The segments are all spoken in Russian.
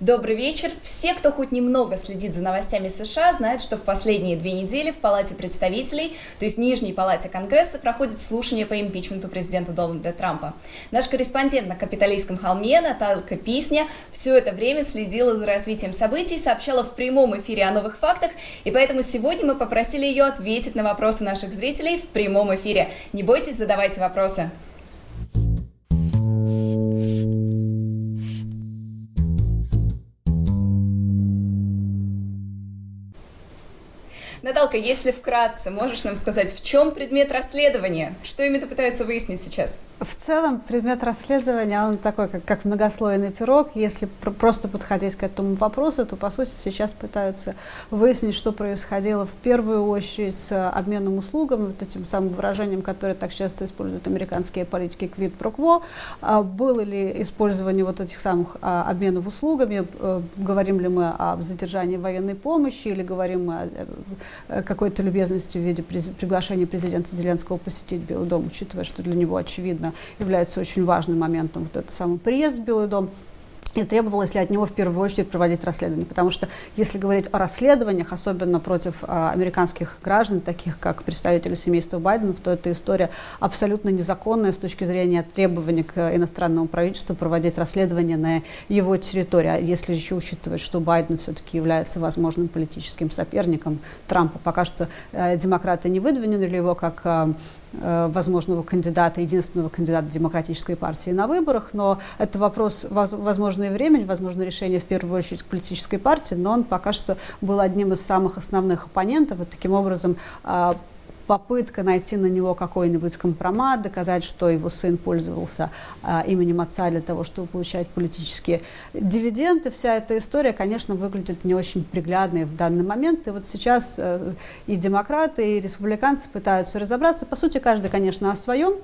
Добрый вечер. Все, кто хоть немного следит за новостями США, знают, что в последние две недели в Палате представителей, то есть Нижней Палате Конгресса, проходит слушание по импичменту президента Дональда Трампа. Наш корреспондент на Капитолийском холме Наталька Писня все это время следила за развитием событий, сообщала в прямом эфире о новых фактах, и поэтому сегодня мы попросили ее ответить на вопросы наших зрителей в прямом эфире. Не бойтесь, задавайте вопросы. Наталка, если вкратце, можешь нам сказать, в чем предмет расследования? Что именно пытаются выяснить сейчас? В целом, предмет расследования, он такой, как, как многослойный пирог. Если пр- просто подходить к этому вопросу, то, по сути, сейчас пытаются выяснить, что происходило в первую очередь с обменом услугами, вот этим самым выражением, которое так часто используют американские политики «квид про кво». А было ли использование вот этих самых а, обменов услугами? А, говорим ли мы о задержании военной помощи или говорим мы о Э, какой-то любезности в виде приглашения президента Зеленского посетить Белый дом, учитывая, что для него, очевидно, является очень важным моментом вот этот самый приезд в Белый дом и требовалось ли от него в первую очередь проводить расследование. Потому что если говорить о расследованиях, особенно против а, американских граждан, таких как представители семейства Байдена, то эта история абсолютно незаконная с точки зрения требований к иностранному правительству проводить расследование на его территории. А если еще учитывать, что Байден все-таки является возможным политическим соперником Трампа, пока что э, демократы не выдвинули его как Э, возможного кандидата, единственного кандидата демократической партии на выборах, но это вопрос возможное время, возможно решение в первую очередь к политической партии, но он пока что был одним из самых основных оппонентов, и таким образом а, попытка найти на него какой-нибудь компромат, доказать, что его сын пользовался а, именем отца для того, чтобы получать политические дивиденды. Вся эта история, конечно, выглядит не очень приглядной в данный момент. И вот сейчас э, и демократы, и республиканцы пытаются разобраться. По сути, каждый, конечно, о своем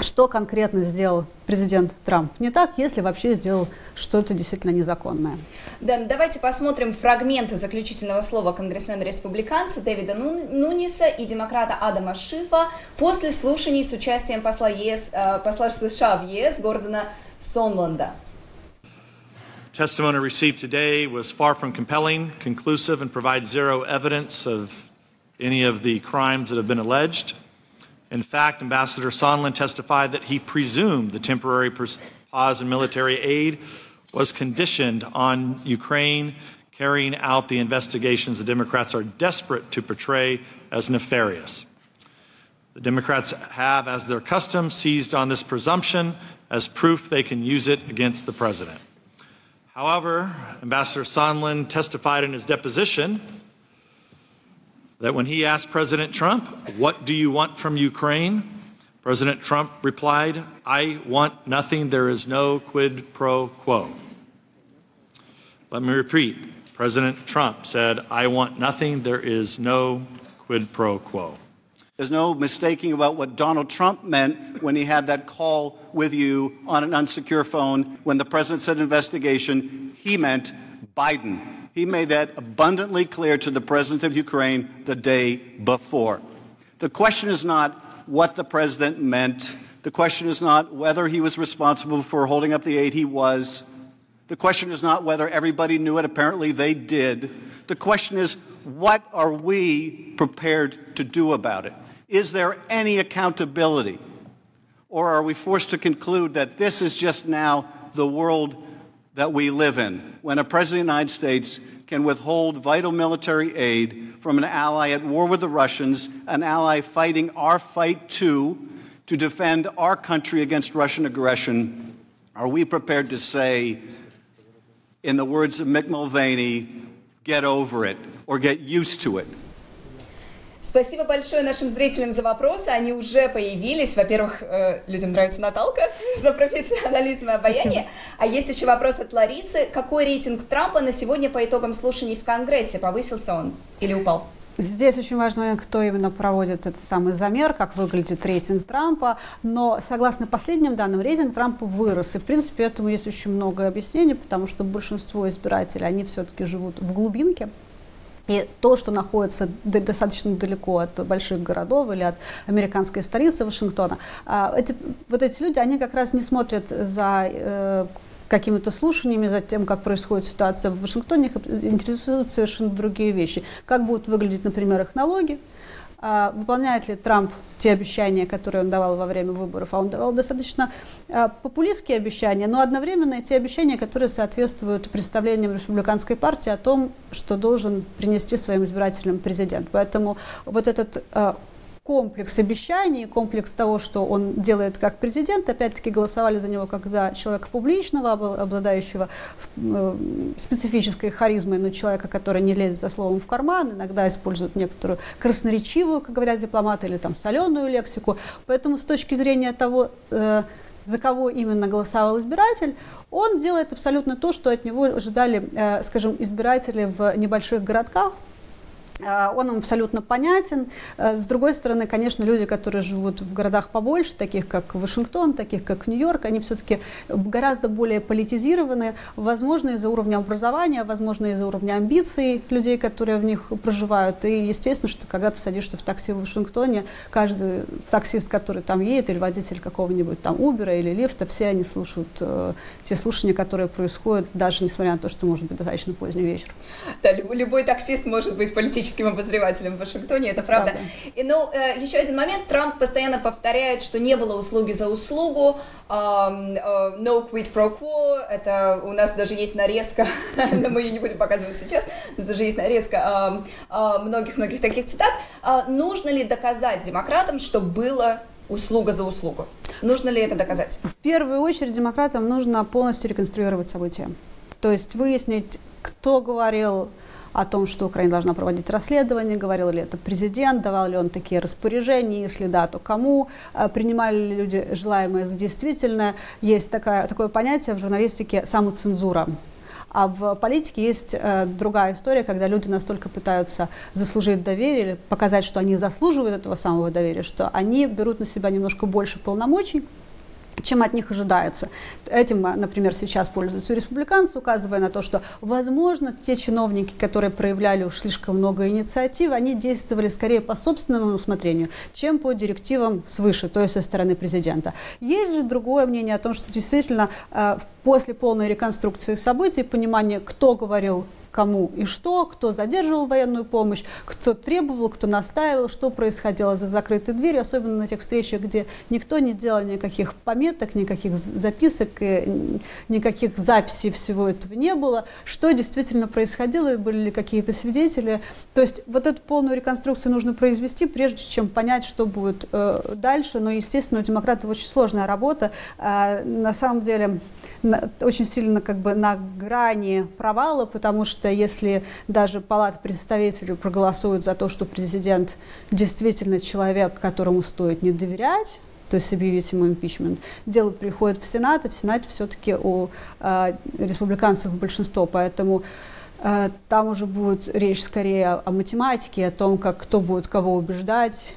что конкретно сделал президент Трамп не так, если вообще сделал что-то действительно незаконное. Да, давайте посмотрим фрагменты заключительного слова конгрессмена-республиканца Дэвида Нуниса и демократа Адама Шифа после слушаний с участием посла, ЕС, э, посла США в ЕС Гордона Сонланда. Testimony received today was far from compelling, conclusive, and provides zero evidence of any of the crimes that have been alleged. In fact, Ambassador Sondland testified that he presumed the temporary pause in military aid was conditioned on Ukraine carrying out the investigations the Democrats are desperate to portray as nefarious. The Democrats have, as their custom, seized on this presumption as proof they can use it against the president. However, Ambassador Sondland testified in his deposition that when he asked President Trump, What do you want from Ukraine? President Trump replied, I want nothing. There is no quid pro quo. Let me repeat. President Trump said, I want nothing. There is no quid pro quo. There's no mistaking about what Donald Trump meant when he had that call with you on an unsecure phone. When the president said investigation, he meant Biden. He made that abundantly clear to the president of Ukraine the day before. The question is not what the president meant. The question is not whether he was responsible for holding up the aid he was. The question is not whether everybody knew it. Apparently they did. The question is what are we prepared to do about it? Is there any accountability? Or are we forced to conclude that this is just now the world that we live in when a president of the United States can withhold vital military aid from an ally at war with the Russians, an ally fighting our fight too to defend our country against Russian aggression. Are we prepared to say, in the words of Mick Mulvaney, get over it or get used to it? Спасибо большое нашим зрителям за вопросы. Они уже появились. Во-первых, э, людям нравится Наталка за профессионализм и обаяние. А есть еще вопрос от Ларисы. Какой рейтинг Трампа на сегодня по итогам слушаний в Конгрессе? Повысился он или упал? Здесь очень момент, кто именно проводит этот самый замер, как выглядит рейтинг Трампа. Но, согласно последним данным, рейтинг Трампа вырос. И, в принципе, этому есть очень много объяснений, потому что большинство избирателей, они все-таки живут в глубинке и то, что находится достаточно далеко от больших городов или от американской столицы Вашингтона, а, эти, вот эти люди, они как раз не смотрят за э, какими-то слушаниями, за тем, как происходит ситуация в Вашингтоне, их интересуют совершенно другие вещи. Как будут выглядеть, например, их налоги, а, выполняет ли Трамп те обещания, которые он давал во время выборов, а он давал достаточно а, популистские обещания, но одновременно и те обещания, которые соответствуют представлениям республиканской партии о том, что должен принести своим избирателям президент. Поэтому вот этот а, комплекс обещаний, комплекс того, что он делает как президент. Опять-таки голосовали за него за человека публичного, обладающего э, специфической харизмой, но человека, который не лезет за словом в карман, иногда использует некоторую красноречивую, как говорят дипломаты, или там соленую лексику. Поэтому с точки зрения того, э, за кого именно голосовал избиратель, он делает абсолютно то, что от него ожидали, э, скажем, избиратели в небольших городках, он им абсолютно понятен. А, с другой стороны, конечно, люди, которые живут в городах побольше, таких как Вашингтон, таких как Нью-Йорк, они все-таки гораздо более политизированы, возможно, из-за уровня образования, возможно, из-за уровня амбиций людей, которые в них проживают. И естественно, что когда ты садишься в такси в Вашингтоне, каждый таксист, который там едет, или водитель какого-нибудь там Uber или лифта, все они слушают э, те слушания, которые происходят, даже несмотря на то, что может быть достаточно поздний вечер. Да, любой таксист может быть политически политическим обозревателем в Вашингтоне, это правда. правда. И, ну, э, еще один момент, Трамп постоянно повторяет, что не было услуги за услугу, э, no quid pro quo, это у нас даже есть нарезка, но мы ее не будем показывать сейчас, даже есть нарезка многих-многих таких цитат. Нужно ли доказать демократам, что было услуга за услугу? Нужно ли это доказать? В первую очередь демократам нужно полностью реконструировать события. То есть выяснить, кто говорил о том, что Украина должна проводить расследование, говорил ли это президент, давал ли он такие распоряжения, если да, то кому, а, принимали ли люди желаемое за действительное. Есть такая, такое понятие в журналистике самоцензура. А в политике есть э, другая история, когда люди настолько пытаются заслужить доверие или показать, что они заслуживают этого самого доверия, что они берут на себя немножко больше полномочий, чем от них ожидается. Этим, например, сейчас пользуются республиканцы, указывая на то, что, возможно, те чиновники, которые проявляли уж слишком много инициатив, они действовали скорее по собственному усмотрению, чем по директивам свыше, то есть со стороны президента. Есть же другое мнение о том, что действительно э, после полной реконструкции событий, понимания, кто говорил кому и что, кто задерживал военную помощь, кто требовал, кто настаивал, что происходило за закрытой дверью, особенно на тех встречах, где никто не делал никаких пометок, никаких записок, никаких записей всего этого не было, что действительно происходило, были ли какие-то свидетели. То есть вот эту полную реконструкцию нужно произвести, прежде чем понять, что будет э, дальше. Но, естественно, у демократов очень сложная работа. Э, на самом деле на, очень сильно как бы на грани провала, потому что что если даже Палата представителей проголосует за то, что президент действительно человек, которому стоит не доверять, то есть объявить ему импичмент. Дело приходит в Сенат, и в Сенате все-таки у э, республиканцев большинство, поэтому э, там уже будет речь скорее о, о математике, о том, как кто будет кого убеждать,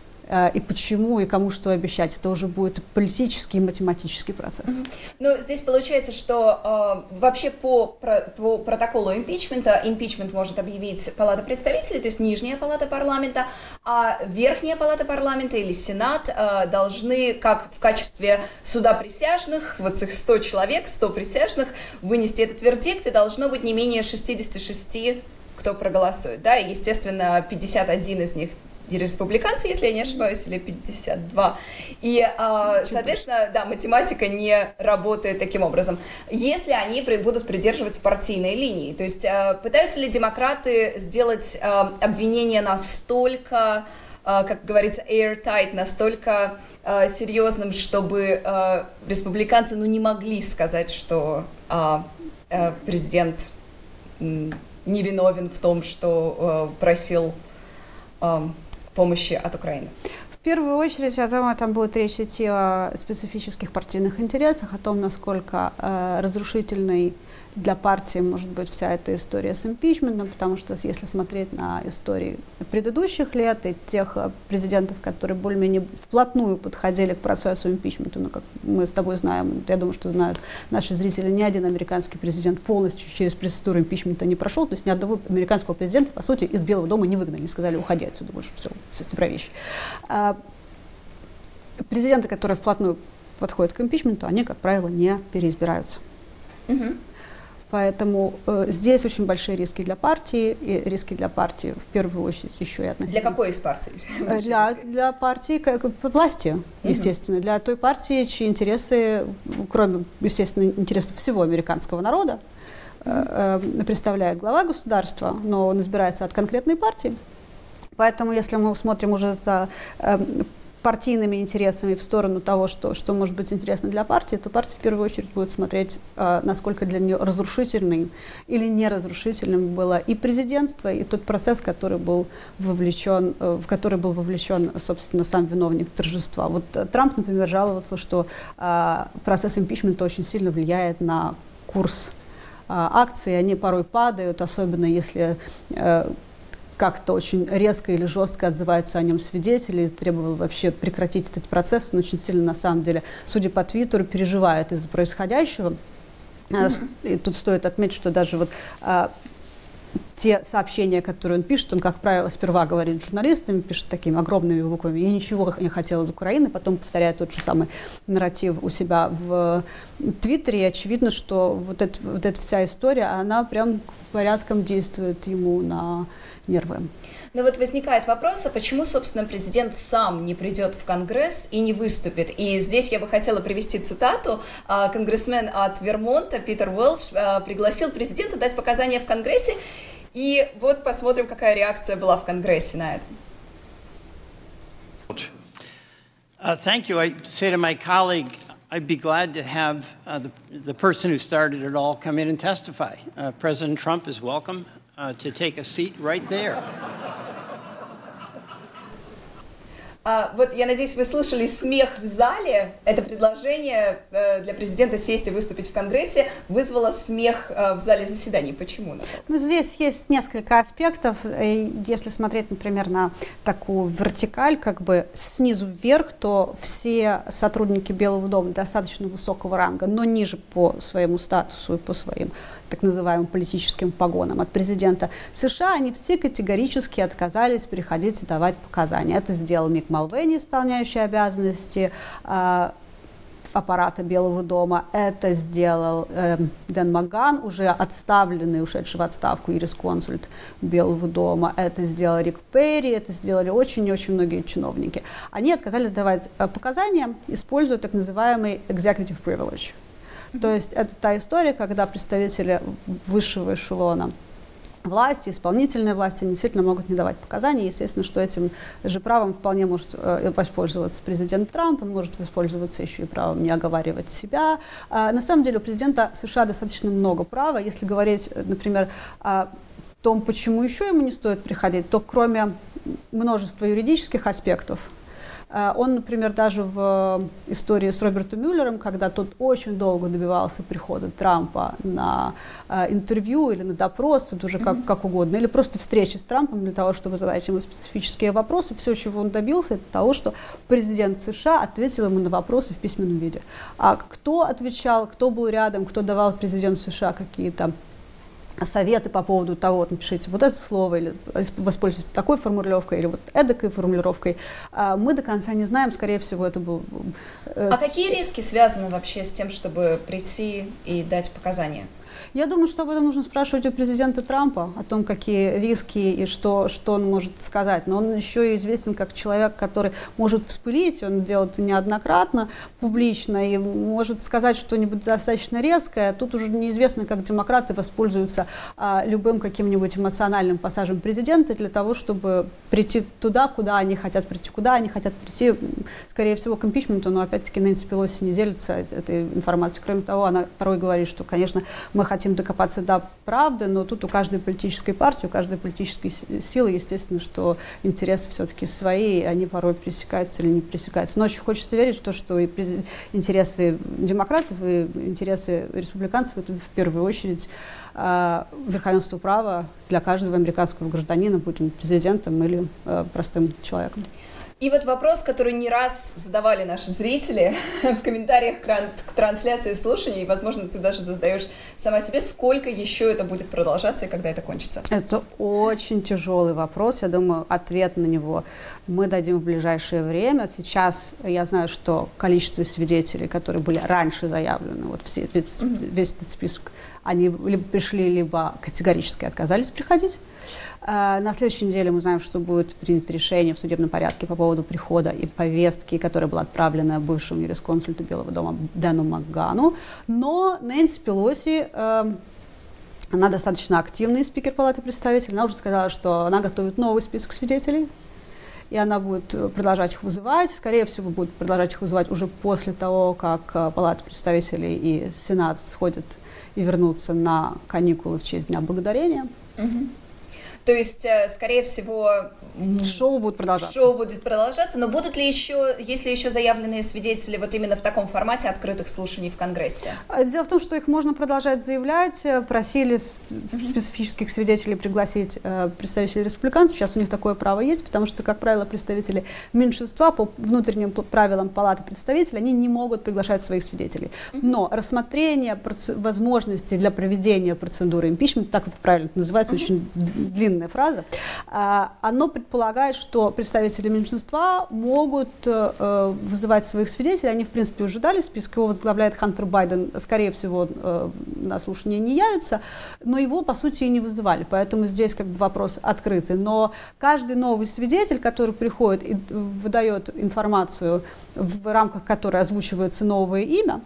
и почему, и кому что обещать. Это уже будет политический и математический процесс. Ну, здесь получается, что э, вообще по, по протоколу импичмента импичмент может объявить Палата представителей, то есть нижняя палата парламента, а верхняя палата парламента или Сенат э, должны, как в качестве суда присяжных, вот их 100 человек, 100 присяжных, вынести этот вердикт, и должно быть не менее 66 кто проголосует, да, и, естественно, 51 из них республиканцы, если я не ошибаюсь, или 52. И, а, соответственно, да, математика не работает таким образом. Если они будут придерживаться партийной линии, то есть а, пытаются ли демократы сделать а, обвинение настолько как говорится, airtight, настолько э, серьезным, чтобы э, республиканцы ну, не могли сказать, что э, э, президент э, невиновен в том, что э, просил э, помощи от Украины? В первую очередь, я думаю, там будет речь идти о специфических партийных интересах, о том, насколько э, разрушительный для партии может быть вся эта история с импичментом, потому что если смотреть на истории предыдущих лет и тех э, президентов, которые более-менее вплотную подходили к процессу импичмента, ну, как мы с тобой знаем, я думаю, что знают наши зрители, ни один американский президент полностью через процедуру импичмента не прошел, то есть ни одного американского президента, по сути, из Белого дома не выгнали, не сказали, уходи отсюда больше, все, все, про вещи. А, президенты, которые вплотную подходят к импичменту, они, как правило, не переизбираются. Угу. Поэтому э, здесь очень большие риски для партии, и риски для партии в первую очередь еще и относительно... Для какой из партий? Э, для, для партии как, власти, естественно, угу. для той партии, чьи интересы, кроме, естественно, интересов всего американского народа, э, э, представляет глава государства, но он избирается от конкретной партии. Поэтому, если мы смотрим уже за э, партийными интересами в сторону того, что, что может быть интересно для партии, то партия в первую очередь будет смотреть, э, насколько для нее разрушительным или неразрушительным было и президентство, и тот процесс, который был вовлечен, э, в который был вовлечен, собственно, сам виновник торжества. Вот э, Трамп, например, жаловался, что э, процесс импичмента очень сильно влияет на курс э, акций, они порой падают, особенно если э, как-то очень резко или жестко отзываются о нем свидетели, требовал вообще прекратить этот процесс. Он очень сильно, на самом деле, судя по Твиттеру, переживает из-за происходящего. Mm-hmm. И тут стоит отметить, что даже вот а, те сообщения, которые он пишет, он, как правило, сперва говорит журналистами, пишет такими огромными буквами «я ничего не хотел от Украины», потом повторяет тот же самый нарратив у себя в Твиттере, и очевидно, что вот, это, вот эта вся история, она прям порядком действует ему на нервы. Но вот возникает вопрос, а почему, собственно, президент сам не придет в Конгресс и не выступит? И здесь я бы хотела привести цитату. А, конгрессмен от Вермонта Питер Уэлш а, пригласил президента дать показания в Конгрессе, и вот посмотрим, какая реакция была в Конгрессе на это. Uh, thank you. I say to my colleague, I'd be glad to have uh, the, the person who started it all come in and testify. Uh, President Trump is welcome uh, to take a seat right there. А, вот я надеюсь, вы слышали смех в зале. Это предложение э, для президента сесть и выступить в Конгрессе вызвало смех э, в зале заседаний. Почему? Ну, здесь есть несколько аспектов. Если смотреть, например, на такую вертикаль, как бы снизу вверх, то все сотрудники Белого дома достаточно высокого ранга, но ниже по своему статусу и по своим так называемым политическим погонам от президента США, они все категорически отказались приходить и давать показания. Это сделал Мик Малвейни, исполняющий обязанности э, аппарата Белого дома. Это сделал э, Дэн Маган, уже отставленный, ушедший в отставку юрисконсульт Белого дома. Это сделал Рик Перри, это сделали очень и очень многие чиновники. Они отказались давать э, показания, используя так называемый executive privilege. То есть это та история, когда представители высшего эшелона власти, исполнительной власти действительно могут не давать показания. Естественно, что этим же правом вполне может э, воспользоваться президент Трамп, он может воспользоваться еще и правом не оговаривать себя. А, на самом деле у президента США достаточно много права. Если говорить, например, о том, почему еще ему не стоит приходить, то кроме множества юридических аспектов, Э, он, например, даже в истории с Робертом Мюллером, когда тот очень долго добивался прихода Трампа на э, интервью или на допрос, тут уже как, как угодно, или просто встречи с Трампом для того, чтобы задать ему специфические вопросы, все, чего он добился, это того, что президент США ответил ему на вопросы в письменном виде. А кто отвечал, кто был рядом, кто давал президенту США какие-то советы по поводу того, вот напишите вот это слово, или воспользуйтесь такой формулировкой, или вот эдакой формулировкой, а, мы до конца не знаем, скорее всего, это был... Э, а какие риски связаны вообще с тем, чтобы прийти и дать показания? Я думаю, что об этом нужно спрашивать у президента Трампа, о том, какие риски и что, что он может сказать. Но он еще и известен как человек, который может вспылить, он делает неоднократно, публично, и может сказать что-нибудь достаточно резкое. Тут уже неизвестно, как демократы воспользуются а, любым каким-нибудь эмоциональным пассажем президента для того, чтобы прийти туда, куда они хотят прийти. Куда они хотят прийти, скорее всего, к импичменту, но опять-таки Нэнси Пелоси не делится этой информацией. Кроме того, она порой говорит, что, конечно, мы хотим докопаться до правды, но тут у каждой политической партии, у каждой политической силы, естественно, что интересы все-таки свои, они порой пресекаются или не пресекаются. Но очень хочется верить в то, что и интересы демократов, и интересы республиканцев это в первую очередь э, верховенство права для каждого американского гражданина, будь он президентом или э, простым человеком. И вот вопрос, который не раз задавали наши зрители в комментариях к трансляции слушаний, и, возможно, ты даже задаешь сама себе, сколько еще это будет продолжаться и когда это кончится? Это очень тяжелый вопрос. Я думаю, ответ на него мы дадим в ближайшее время. Сейчас я знаю, что количество свидетелей, которые были раньше заявлены, вот все, весь, весь этот список, они либо пришли, либо категорически отказались приходить. Э, на следующей неделе мы знаем, что будет принято решение в судебном порядке по поводу прихода и повестки, которая была отправлена бывшему юрисконсульту Белого дома Дэну Макгану. Но Нэнси Пелоси э, она достаточно активный спикер Палаты представителей. Она уже сказала, что она готовит новый список свидетелей, и она будет продолжать их вызывать. Скорее всего, будет продолжать их вызывать уже после того, как э, Палата представителей и Сенат сходят и вернутся на каникулы в честь Дня Благодарения. Угу. То есть, э, скорее всего, шоу будет продолжаться. Шоу будет продолжаться, но будут ли еще, есть ли еще заявленные свидетели вот именно в таком формате открытых слушаний в Конгрессе? А, дело в том, что их можно продолжать заявлять. Просили специфических свидетелей пригласить э, представителей республиканцев. Сейчас у них такое право есть, потому что, как правило, представители меньшинства по внутренним правилам Палаты представителей, они не могут приглашать своих свидетелей. Но рассмотрение возможностей для проведения процедуры импичмента, так это правильно называется, очень длинная фраза, а, оно предполагает, что представители меньшинства могут э, э, вызывать своих свидетелей. Они, в принципе, уже дали список. Его возглавляет Хантер Байден. Скорее всего, э, на слушание не явится. Но его, по сути, и не вызывали. Поэтому здесь как бы вопрос открытый. Но каждый новый свидетель, который приходит и выдает информацию, в рамках которой озвучивается новое имя,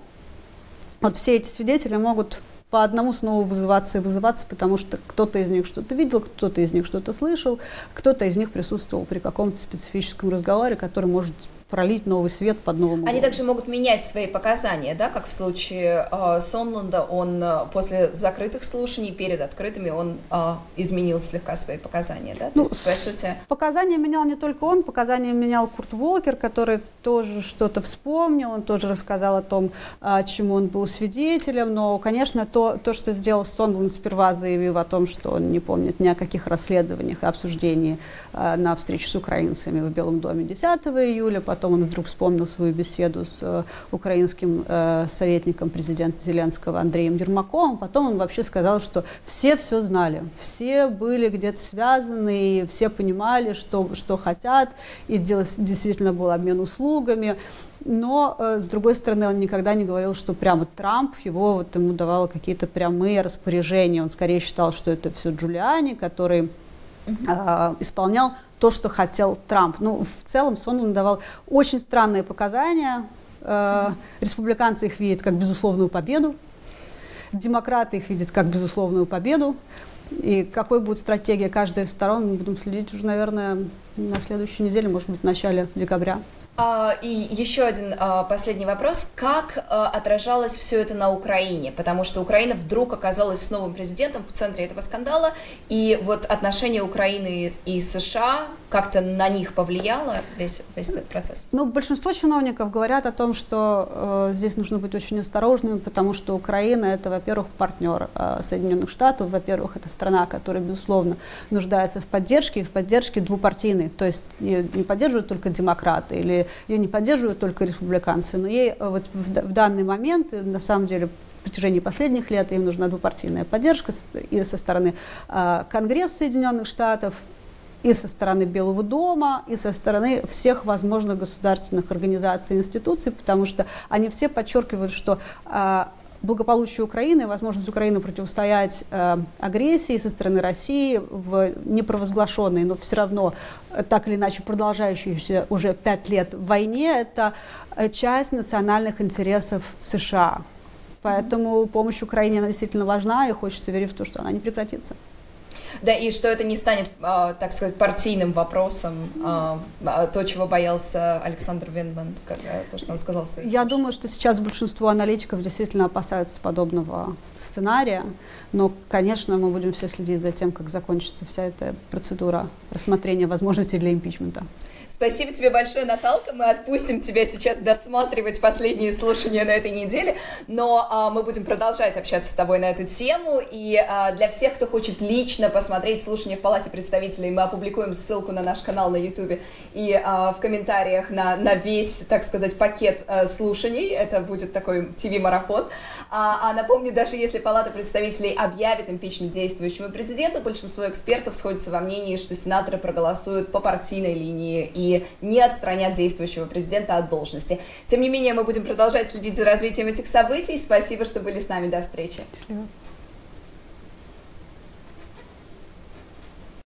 вот все эти свидетели могут по одному снова вызываться и вызываться, потому что кто-то из них что-то видел, кто-то из них что-то слышал, кто-то из них присутствовал при каком-то специфическом разговоре, который может пролить новый свет под новым углом. Они также могут менять свои показания, да, как в случае э, Сонланда, он э, после закрытых слушаний, перед открытыми, он э, изменил слегка свои показания, да? То ну, есть, по сути... Показания менял не только он, показания менял Курт Волкер, который тоже что-то вспомнил, он тоже рассказал о том, э, чему он был свидетелем, но, конечно, то, то что сделал Сонланд, сперва заявив о том, что он не помнит ни о каких расследованиях и обсуждении э, на встрече с украинцами в Белом доме 10 июля, потом он вдруг вспомнил свою беседу с э, украинским э, советником президента Зеленского Андреем Ермаковым, потом он вообще сказал, что все все знали, все были где-то связаны, и все понимали, что, что хотят, и дело, действительно был обмен услугами, но, э, с другой стороны, он никогда не говорил, что прямо Трамп его вот ему давал какие-то прямые распоряжения. Он скорее считал, что это все Джулиани, который э, исполнял то, что хотел Трамп. Ну, в целом Сонланд давал очень странные показания. Э, республиканцы их видят как безусловную победу, демократы их видят как безусловную победу. И какой будет стратегия каждой из сторон, мы будем следить уже, наверное, на следующей неделе, может быть, в начале декабря. А, и еще один а, последний вопрос. Как а, отражалось все это на Украине? Потому что Украина вдруг оказалась с новым президентом в центре этого скандала, и вот отношения Украины и США как-то на них повлияло весь, весь этот процесс? Ну, большинство чиновников говорят о том, что э, здесь нужно быть очень осторожными, потому что Украина это, во-первых, партнер э, Соединенных Штатов, во-первых, это страна, которая, безусловно, нуждается в поддержке, и в поддержке двупартийной, то есть ее не поддерживают только демократы или ее не поддерживают только республиканцы, но ей э, вот в, в данный момент, э, на самом деле, в протяжении последних лет им нужна двупартийная поддержка и со стороны э, Конгресса Соединенных Штатов, и со стороны Белого дома, и со стороны всех возможных государственных организаций и институций, потому что они все подчеркивают, что э, благополучие Украины, возможность Украины противостоять э, агрессии со стороны России в непровозглашенной, но все равно э, так или иначе продолжающейся уже пять лет войне, это э, часть национальных интересов США. Поэтому помощь Украине она действительно важна, и хочется верить в то, что она не прекратится. Да, и что это не станет, а, так сказать, партийным вопросом, а, а, то, чего боялся Александр Винман, то, что он сказал в своих Я думаю, что сейчас большинство аналитиков действительно опасаются подобного сценария, но, конечно, мы будем все следить за тем, как закончится вся эта процедура рассмотрения возможностей для импичмента. Спасибо тебе большое, Наталка. Мы отпустим тебя сейчас досматривать последние слушания на этой неделе, но а, мы будем продолжать общаться с тобой на эту тему. И а, для всех, кто хочет лично посмотреть слушания в Палате представителей, мы опубликуем ссылку на наш канал на YouTube и а, в комментариях на, на весь, так сказать, пакет а, слушаний. Это будет такой ТВ-марафон. А, а напомню, даже если Палата представителей объявит импичмент действующему президенту, большинство экспертов сходится во мнении, что сенаторы проголосуют по партийной линии не отстранят действующего президента от должности. Тем не менее, мы будем продолжать следить за развитием этих событий. Спасибо, что были с нами. До встречи. Счастливо.